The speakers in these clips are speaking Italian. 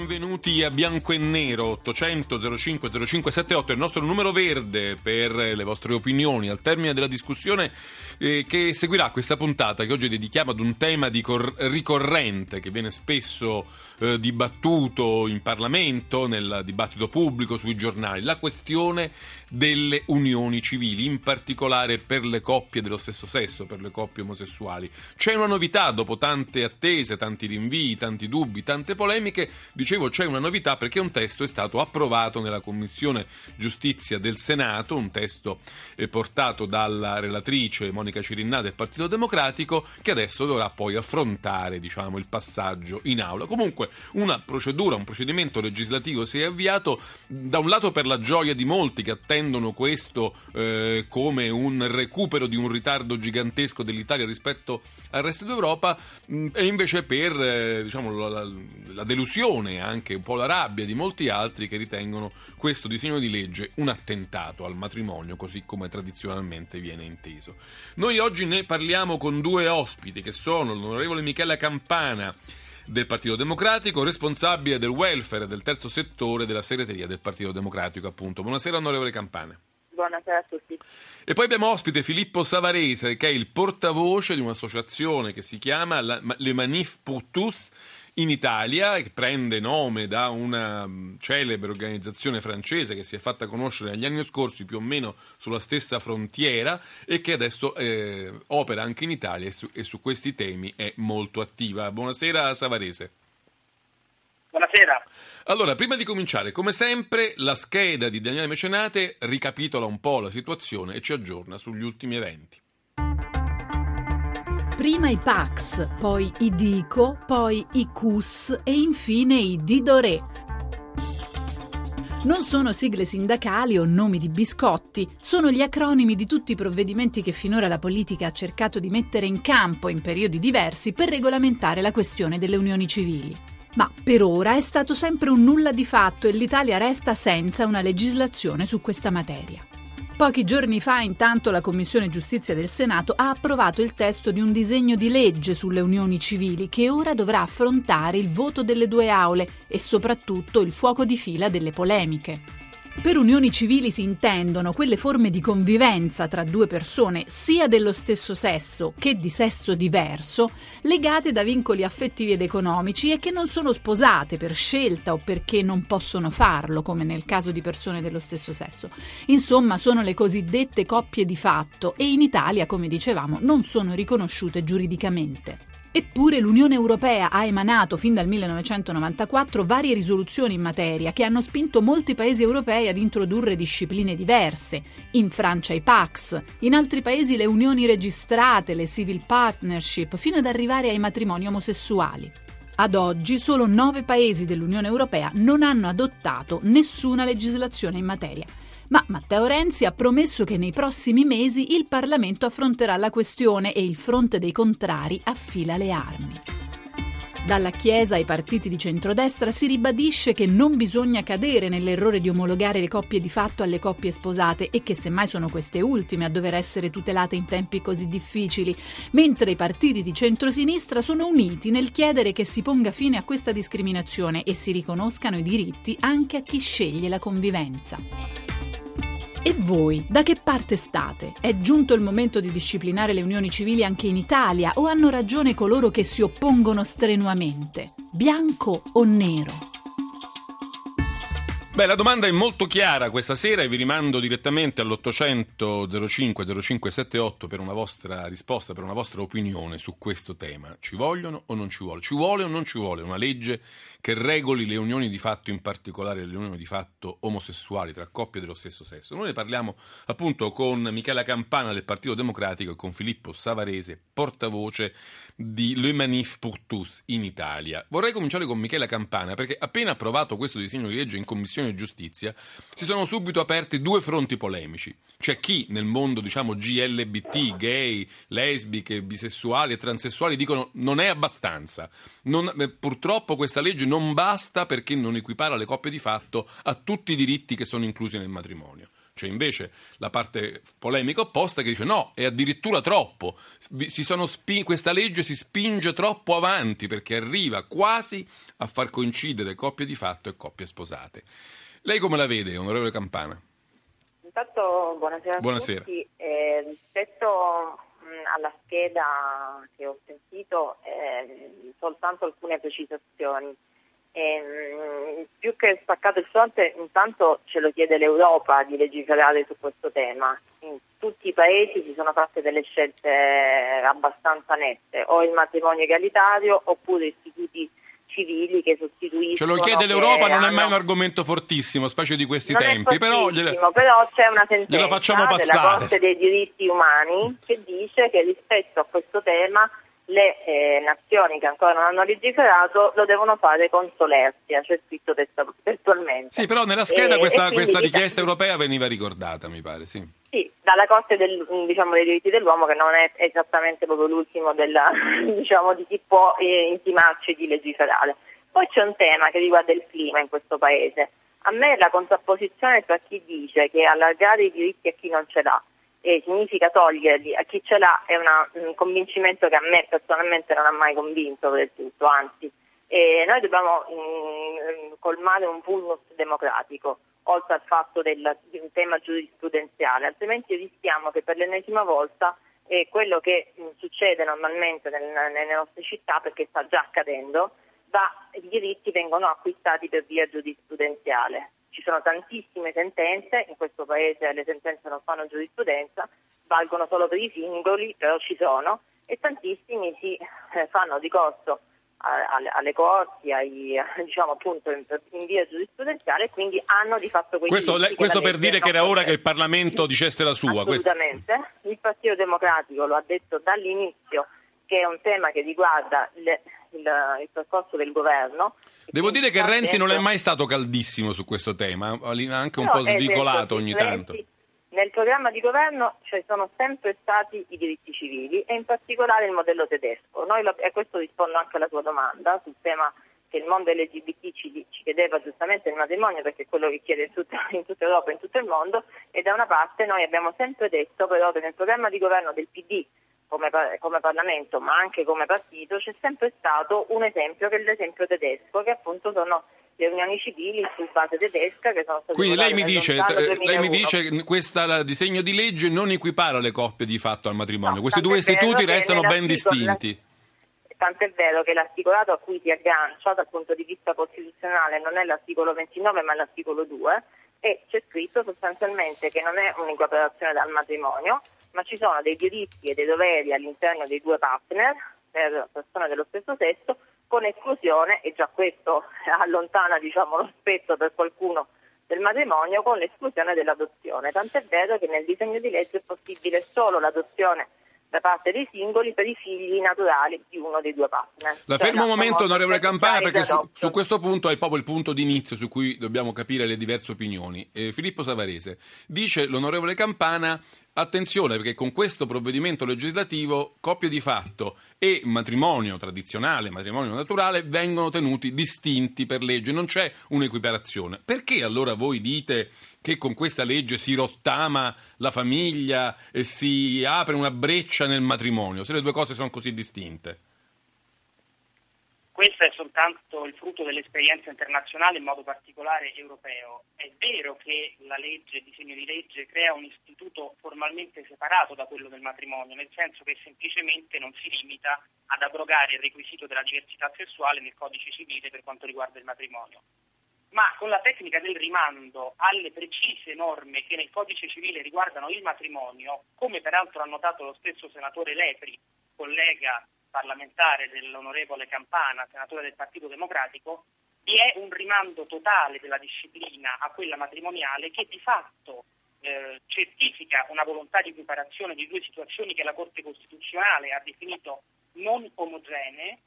Benvenuti a Bianco e Nero 800 05 0578 il nostro numero verde per le vostre opinioni al termine della discussione eh, che seguirà questa puntata che oggi dedichiamo ad un tema cor- ricorrente che viene spesso eh, dibattuto in Parlamento, nel dibattito pubblico, sui giornali, la questione delle unioni civili, in particolare per le coppie dello stesso sesso, per le coppie omosessuali. C'è una novità dopo tante attese, tanti rinvii, tanti dubbi, tante polemiche Dicevo, c'è una novità perché un testo è stato approvato nella Commissione Giustizia del Senato, un testo eh, portato dalla relatrice Monica Cirinna del Partito Democratico, che adesso dovrà poi affrontare diciamo, il passaggio in aula. Comunque una procedura, un procedimento legislativo si è avviato, da un lato per la gioia di molti che attendono questo eh, come un recupero di un ritardo gigantesco dell'Italia rispetto al resto d'Europa, mh, e invece per eh, diciamo, la, la delusione e anche un po' la rabbia di molti altri che ritengono questo disegno di legge un attentato al matrimonio, così come tradizionalmente viene inteso. Noi oggi ne parliamo con due ospiti che sono l'onorevole Michela Campana del Partito Democratico, responsabile del welfare del terzo settore della segreteria del Partito Democratico, appunto. Buonasera onorevole Campana. Buonasera a tutti. E poi abbiamo ospite Filippo Savarese, che è il portavoce di un'associazione che si chiama Le Manif pour tous in Italia, che prende nome da una mm, celebre organizzazione francese che si è fatta conoscere negli anni scorsi più o meno sulla stessa frontiera e che adesso eh, opera anche in Italia e su, e su questi temi è molto attiva. Buonasera Savarese. Buonasera. Allora, prima di cominciare, come sempre, la scheda di Daniele Mecenate ricapitola un po' la situazione e ci aggiorna sugli ultimi eventi. Prima i Pax, poi i Dico, poi i CUS e infine i Didore. Non sono sigle sindacali o nomi di biscotti, sono gli acronimi di tutti i provvedimenti che finora la politica ha cercato di mettere in campo in periodi diversi per regolamentare la questione delle unioni civili. Ma per ora è stato sempre un nulla di fatto e l'Italia resta senza una legislazione su questa materia. Pochi giorni fa, intanto, la Commissione Giustizia del Senato ha approvato il testo di un disegno di legge sulle unioni civili che ora dovrà affrontare il voto delle due aule e soprattutto il fuoco di fila delle polemiche. Per unioni civili si intendono quelle forme di convivenza tra due persone sia dello stesso sesso che di sesso diverso, legate da vincoli affettivi ed economici e che non sono sposate per scelta o perché non possono farlo, come nel caso di persone dello stesso sesso. Insomma, sono le cosiddette coppie di fatto e in Italia, come dicevamo, non sono riconosciute giuridicamente. Eppure l'Unione Europea ha emanato fin dal 1994 varie risoluzioni in materia che hanno spinto molti paesi europei ad introdurre discipline diverse. In Francia i Pax, in altri paesi le unioni registrate, le civil partnership, fino ad arrivare ai matrimoni omosessuali. Ad oggi solo nove paesi dell'Unione Europea non hanno adottato nessuna legislazione in materia ma Matteo Renzi ha promesso che nei prossimi mesi il Parlamento affronterà la questione e il fronte dei contrari affila le armi. Dalla Chiesa ai partiti di centrodestra si ribadisce che non bisogna cadere nell'errore di omologare le coppie di fatto alle coppie sposate e che semmai sono queste ultime a dover essere tutelate in tempi così difficili, mentre i partiti di centrosinistra sono uniti nel chiedere che si ponga fine a questa discriminazione e si riconoscano i diritti anche a chi sceglie la convivenza. E voi, da che parte state? È giunto il momento di disciplinare le unioni civili anche in Italia o hanno ragione coloro che si oppongono strenuamente? Bianco o nero? Beh, la domanda è molto chiara questa sera e vi rimando direttamente all'800 05 0578 per una vostra risposta, per una vostra opinione su questo tema. Ci vogliono o non ci vuole? Ci vuole o non ci vuole una legge che regoli le unioni di fatto, in particolare le unioni di fatto omosessuali tra coppie dello stesso sesso? Noi ne parliamo appunto con Michela Campana del Partito Democratico e con Filippo Savarese, portavoce di Le Manif pour tous in Italia. Vorrei cominciare con Michela Campana perché appena approvato questo disegno di legge in Commissione e giustizia, si sono subito aperti due fronti polemici. C'è chi nel mondo, diciamo, GLBT, gay, lesbiche, bisessuali e transessuali dicono non è abbastanza. Non, eh, purtroppo questa legge non basta perché non equipara le coppie di fatto a tutti i diritti che sono inclusi nel matrimonio. C'è invece la parte polemica opposta che dice no, è addirittura troppo. Spi- questa legge si spinge troppo avanti perché arriva quasi a far coincidere coppie di fatto e coppie sposate. Lei come la vede, onorevole Campana? Intanto buonasera, buonasera. a tutti. Eh, rispetto alla scheda che ho sentito, eh, soltanto alcune precisazioni. Eh, più che spaccato il fronte, intanto ce lo chiede l'Europa di legiferare su questo tema. In tutti i paesi si sono fatte delle scelte abbastanza nette, o il matrimonio egalitario oppure istituti civili che sostituiscono. Ce lo chiede l'Europa, non è mai un argomento fortissimo, specie di questi non tempi, però, gliele, però, c'è una sentenza della Corte dei diritti umani che dice che rispetto a questo tema le eh, nazioni che ancora non hanno legiferato lo devono fare con solerzia, c'è scritto testualmente. Sì, però nella scheda e, questa, e questa richiesta europea veniva ricordata, mi pare, sì. Sì, dalla Corte del, diciamo, dei diritti dell'uomo, che non è esattamente proprio l'ultimo della, diciamo, di chi può eh, intimarci di legiferare. Poi c'è un tema che riguarda il clima in questo Paese. A me la contrapposizione tra chi dice che allargare i diritti a chi non ce l'ha e significa toglierli a chi ce l'ha è una, un convincimento che a me personalmente non ha mai convinto del tutto, anzi eh, noi dobbiamo mh, colmare un vulnus democratico oltre al fatto del, di un tema giurisprudenziale, altrimenti rischiamo che per l'ennesima volta eh, quello che mh, succede normalmente nel, nelle nostre città, perché sta già accadendo, va, i diritti vengono acquistati per via giurisprudenziale ci sono tantissime sentenze, in questo paese le sentenze non fanno giurisprudenza, valgono solo per i singoli, però ci sono, e tantissimi si eh, fanno ricorso alle, alle corti, ai, diciamo appunto in, in, via giurisprudenziale e quindi hanno di fatto quei Questo, lei, questo per dire che era ora che il Parlamento dicesse la sua. Assolutamente. Questo. Il Partito Democratico lo ha detto dall'inizio che è un tema che riguarda le, il, il, percorso del governo. Devo dire che Renzi non è mai stato caldissimo su questo tema, anche un po' svicolato ogni tanto. Nel programma di governo ci sono sempre stati i diritti civili e in particolare il modello tedesco. Noi, e questo rispondo anche alla tua domanda sul tema che il mondo LGBT ci, ci chiedeva giustamente il matrimonio perché è quello che chiede in tutta, in tutta Europa e in tutto il mondo e da una parte noi abbiamo sempre detto però che nel programma di governo del PD come, come, Parlamento ma anche come partito c'è sempre stato un esempio che è l'esempio tedesco che appunto sono le unioni civili su base tedesca che sono state Quindi lei mi dice, lei mi dice che questo disegno di legge non equipara le coppie di fatto al matrimonio, no, questi due istituti restano ben distinti. Tant'è vero che l'articolato a cui si aggancia dal punto di vista costituzionale non è l'articolo 29 ma l'articolo 2 e c'è scritto sostanzialmente che non è un'equiparazione dal matrimonio ma ci sono dei diritti e dei doveri all'interno dei due partner per persone dello stesso sesso con esclusione, e già questo allontana diciamo, lo spettro per qualcuno del matrimonio, con l'esclusione dell'adozione. Tant'è vero che nel disegno di legge è possibile solo l'adozione da parte dei singoli per i figli naturali di uno dei due partner. La cioè, fermo un momento, onorevole Campana, perché su, su, questo punto è proprio il punto di inizio su cui dobbiamo capire le diverse opinioni. Eh, Filippo Savarese dice l'onorevole Campana Attenzione perché con questo provvedimento legislativo coppie di fatto e matrimonio tradizionale, matrimonio naturale vengono tenuti distinti per legge, non c'è un'equiparazione. Perché allora voi dite che con questa legge si rottama la famiglia e si apre una breccia nel matrimonio, se le due cose sono così distinte? Questo è soltanto il frutto dell'esperienza internazionale, in modo particolare europeo. È vero che la legge, il disegno di legge, crea un istituto formalmente separato da quello del matrimonio, nel senso che semplicemente non si limita ad abrogare il requisito della diversità sessuale nel codice civile per quanto riguarda il matrimonio. Ma con la tecnica del rimando alle precise norme che nel codice civile riguardano il matrimonio, come peraltro ha notato lo stesso senatore Lepri, collega parlamentare dell'onorevole Campana, senatore del Partito Democratico, vi è un rimando totale della disciplina a quella matrimoniale che di fatto eh, certifica una volontà di equiparazione di due situazioni che la Corte Costituzionale ha definito non omogenee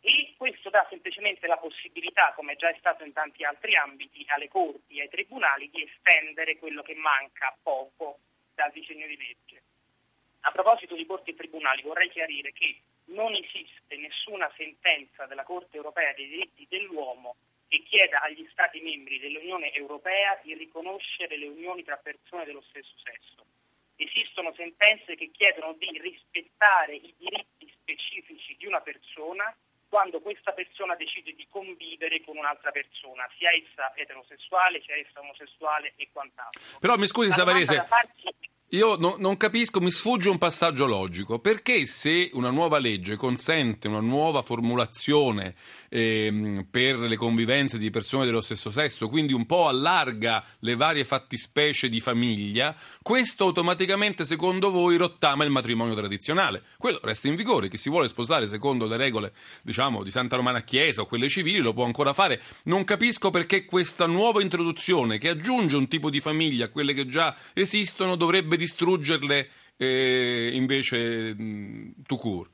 e questo dà semplicemente la possibilità, come già è stato in tanti altri ambiti, alle corti e ai tribunali di estendere quello che manca poco dal disegno di legge. A proposito di corti e tribunali vorrei chiarire che non esiste nessuna sentenza della Corte europea dei diritti dell'uomo che chieda agli Stati membri dell'Unione europea di riconoscere le unioni tra persone dello stesso sesso. Esistono sentenze che chiedono di rispettare i diritti specifici di una persona quando questa persona decide di convivere con un'altra persona, sia essa eterosessuale, sia essa omosessuale e quant'altro. Però mi scusi Savarese, io no, non capisco, mi sfugge un passaggio logico. Perché se una nuova legge consente una nuova formulazione ehm, per le convivenze di persone dello stesso sesso, quindi un po' allarga le varie fattispecie di famiglia, questo automaticamente, secondo voi, rottama il matrimonio tradizionale? Quello resta in vigore. Chi si vuole sposare secondo le regole, diciamo, di Santa Romana Chiesa o quelle civili lo può ancora fare. Non capisco perché questa nuova introduzione, che aggiunge un tipo di famiglia a quelle che già esistono, dovrebbe distruggerle eh, invece tout court?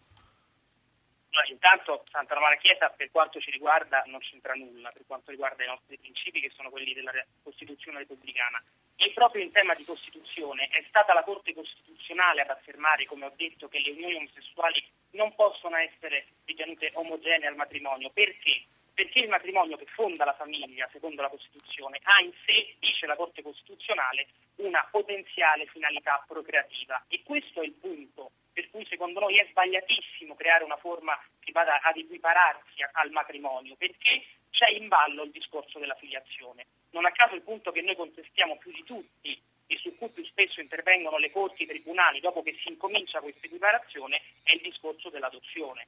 No, intanto Santa Romana Chiesa per quanto ci riguarda non c'entra nulla per quanto riguarda i nostri principi che sono quelli della Costituzione repubblicana e proprio in tema di Costituzione è stata la Corte Costituzionale ad affermare, come ho detto, che le unioni omosessuali non possono essere ritenute omogenee al matrimonio. Perché? Perché il matrimonio che fonda la famiglia, secondo la Costituzione, ha in sé, dice la Corte Costituzionale, una potenziale finalità procreativa. E questo è il punto per cui secondo noi è sbagliatissimo creare una forma che vada ad equipararsi al matrimonio, perché c'è in ballo il discorso della filiazione. Non a caso il punto che noi contestiamo più di tutti e su cui più spesso intervengono le corti e i tribunali dopo che si incomincia questa equiparazione è il discorso dell'adozione.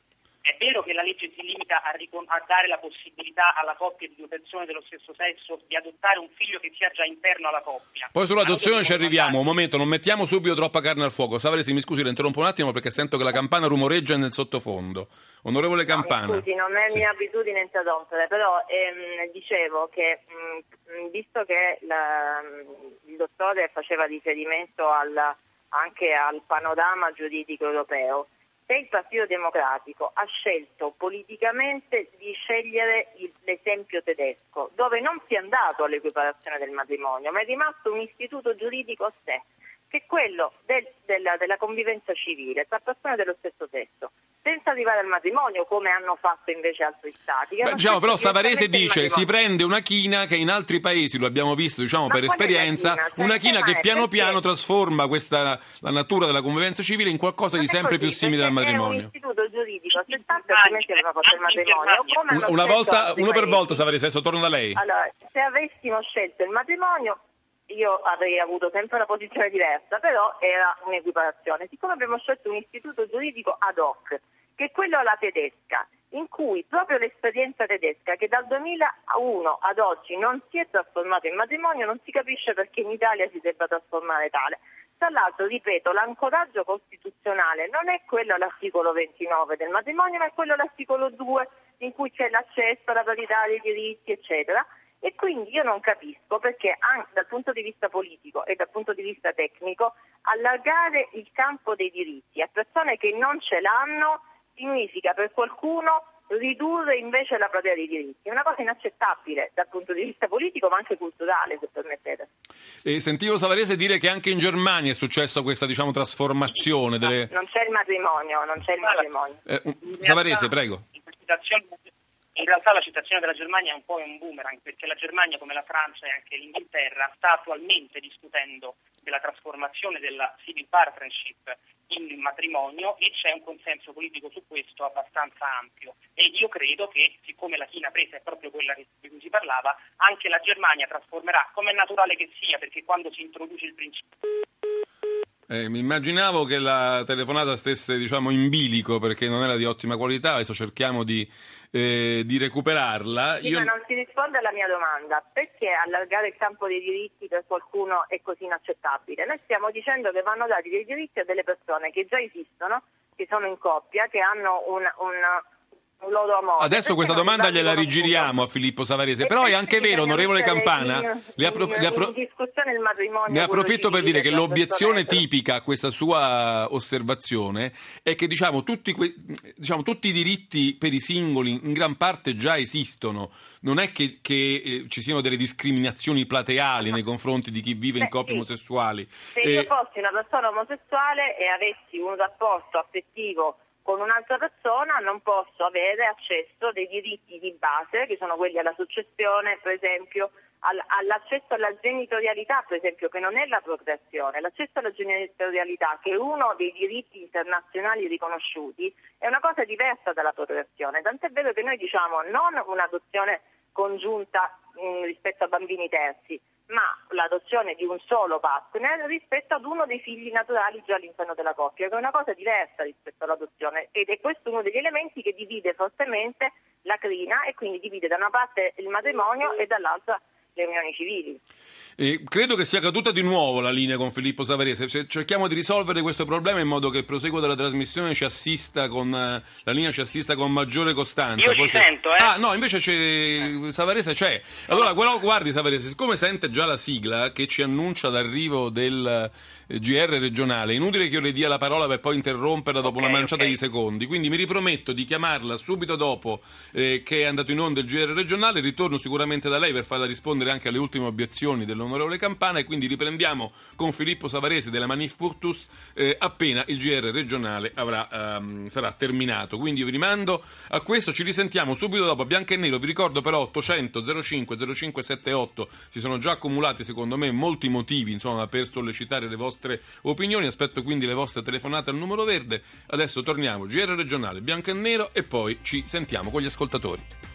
È vero che la legge si limita a, ricon- a, dare la possibilità alla coppia di due persone dello stesso sesso di adottare un figlio che sia già interno alla coppia. Poi sull'adozione ci arriviamo, un momento, non mettiamo subito troppa carne al fuoco. Savaresi, mi scusi, la interrompo un attimo perché sento che la campana rumoreggia nel sottofondo. Onorevole Campana. No, scusi, non è sì. mia abitudine interrompere, però ehm, dicevo che mh, visto che la, il dottore faceva riferimento al, anche al panorama giuridico europeo, se il Partito Democratico ha scelto politicamente di scegliere il, l'esempio tedesco, dove non si è andato all'equiparazione del matrimonio, ma è rimasto un istituto giuridico a sé, che è quello del, della, della convivenza civile tra persone dello stesso sesso senza arrivare al matrimonio come hanno fatto invece altri stati. Beh, diciamo, però Savarese dice si prende una china che in altri paesi, lo abbiamo visto diciamo, per esperienza, china? Cioè, una china che piano piano trasforma questa, la natura della convivenza civile in qualcosa di sempre così, più simile al matrimonio. È un istituto giuridico, se tanto altrimenti aveva fatto il matrimonio. Una, una volta, uno per volta Savarese, adesso torno da lei. Allora, se avessimo scelto il matrimonio io avrei avuto sempre una posizione diversa, però era un'equiparazione. Siccome abbiamo scelto un istituto giuridico ad hoc, che è quello alla tedesca, in cui proprio l'esperienza tedesca, che dal 2001 ad oggi non si è trasformata in matrimonio, non si capisce perché in Italia si debba trasformare tale. Tra l'altro, ripeto, l'ancoraggio costituzionale non è quello all'articolo 29 del matrimonio, ma è quello all'articolo 2 in cui c'è l'accesso alla parità dei diritti, eccetera. Quindi io non capisco perché anche dal punto di vista politico e dal punto di vista tecnico allargare il campo dei diritti a persone che non ce l'hanno significa per qualcuno ridurre invece la platea dei diritti. È una cosa inaccettabile dal punto di vista politico ma anche culturale, se permettete. E sentivo Savarese dire che anche in Germania è successa questa diciamo, trasformazione. Delle... Non c'è il matrimonio, non c'è il matrimonio. Eh, Savarese, prego. In realtà la citazione della Germania è un po' un boomerang perché la Germania come la Francia e anche l'Inghilterra sta attualmente discutendo della trasformazione della civil partnership in matrimonio e c'è un consenso politico su questo abbastanza ampio. E io credo che siccome la china presa è proprio quella di cui si parlava anche la Germania trasformerà come è naturale che sia perché quando si introduce il principio eh, mi immaginavo che la telefonata stesse diciamo, in bilico perché non era di ottima qualità, adesso cerchiamo di, eh, di recuperarla. Sì, Io... ma non si risponde alla mia domanda. Perché allargare il campo dei diritti per qualcuno è così inaccettabile? Noi stiamo dicendo che vanno dati dei diritti a delle persone che già esistono, che sono in coppia, che hanno un, un Adesso questa domanda gliela rigiriamo a Filippo Savarese, però è anche vero, onorevole Campana, le approf- le appro- ne approfitto per dire che l'obiezione tipica a questa sua osservazione è che diciamo tutti, que- diciamo, tutti, i diritti per i singoli in gran parte già esistono, non è che, che eh, ci siano delle discriminazioni plateali nei confronti di chi vive in coppie omosessuali. Se eh, io fossi una persona omosessuale e avessi un rapporto affettivo con un'altra persona non posso avere accesso dei diritti di base, che sono quelli alla successione, per esempio, all'accesso alla genitorialità, per esempio, che non è la procreazione. L'accesso alla genitorialità, che è uno dei diritti internazionali riconosciuti, è una cosa diversa dalla procreazione. Tant'è vero che noi diciamo non un'adozione congiunta mh, rispetto a bambini terzi, ma l'adozione di un solo partner rispetto ad uno dei figli naturali già all'interno della coppia, che è una cosa diversa rispetto all'adozione ed è questo uno degli elementi che divide fortemente la crina e quindi divide da una parte il matrimonio e dall'altra le unioni civili. Eh, credo che sia caduta di nuovo la linea con Filippo Savarese. Cerchiamo di risolvere questo problema in modo che il proseguo della trasmissione ci assista con eh, la linea ci assista con maggiore costanza. Io Forse... ci sento, eh? Ah, no, invece c'è, Savarese c'è. Allora, guardi Savarese, siccome sente già la sigla che ci annuncia l'arrivo del GR regionale. Inutile che io le dia la parola per poi interromperla dopo okay, una manciata okay. di secondi. Quindi mi riprometto di chiamarla subito dopo eh, che è andato in onda il GR regionale. Ritorno sicuramente da lei per farla rispondere anche alle ultime obiezioni dell'onorevole Campana. E quindi riprendiamo con Filippo Savarese della Manif Purtus eh, appena il GR regionale avrà, um, sarà terminato. Quindi vi rimando a questo. Ci risentiamo subito dopo Bianco e Nero. Vi ricordo però 800 05 0578 si sono già accumulati secondo me molti motivi insomma, per sollecitare le vostre opinioni. Aspetto quindi le vostre telefonate al numero verde. Adesso torniamo, GR regionale, bianco e nero e poi ci sentiamo con gli ascoltatori.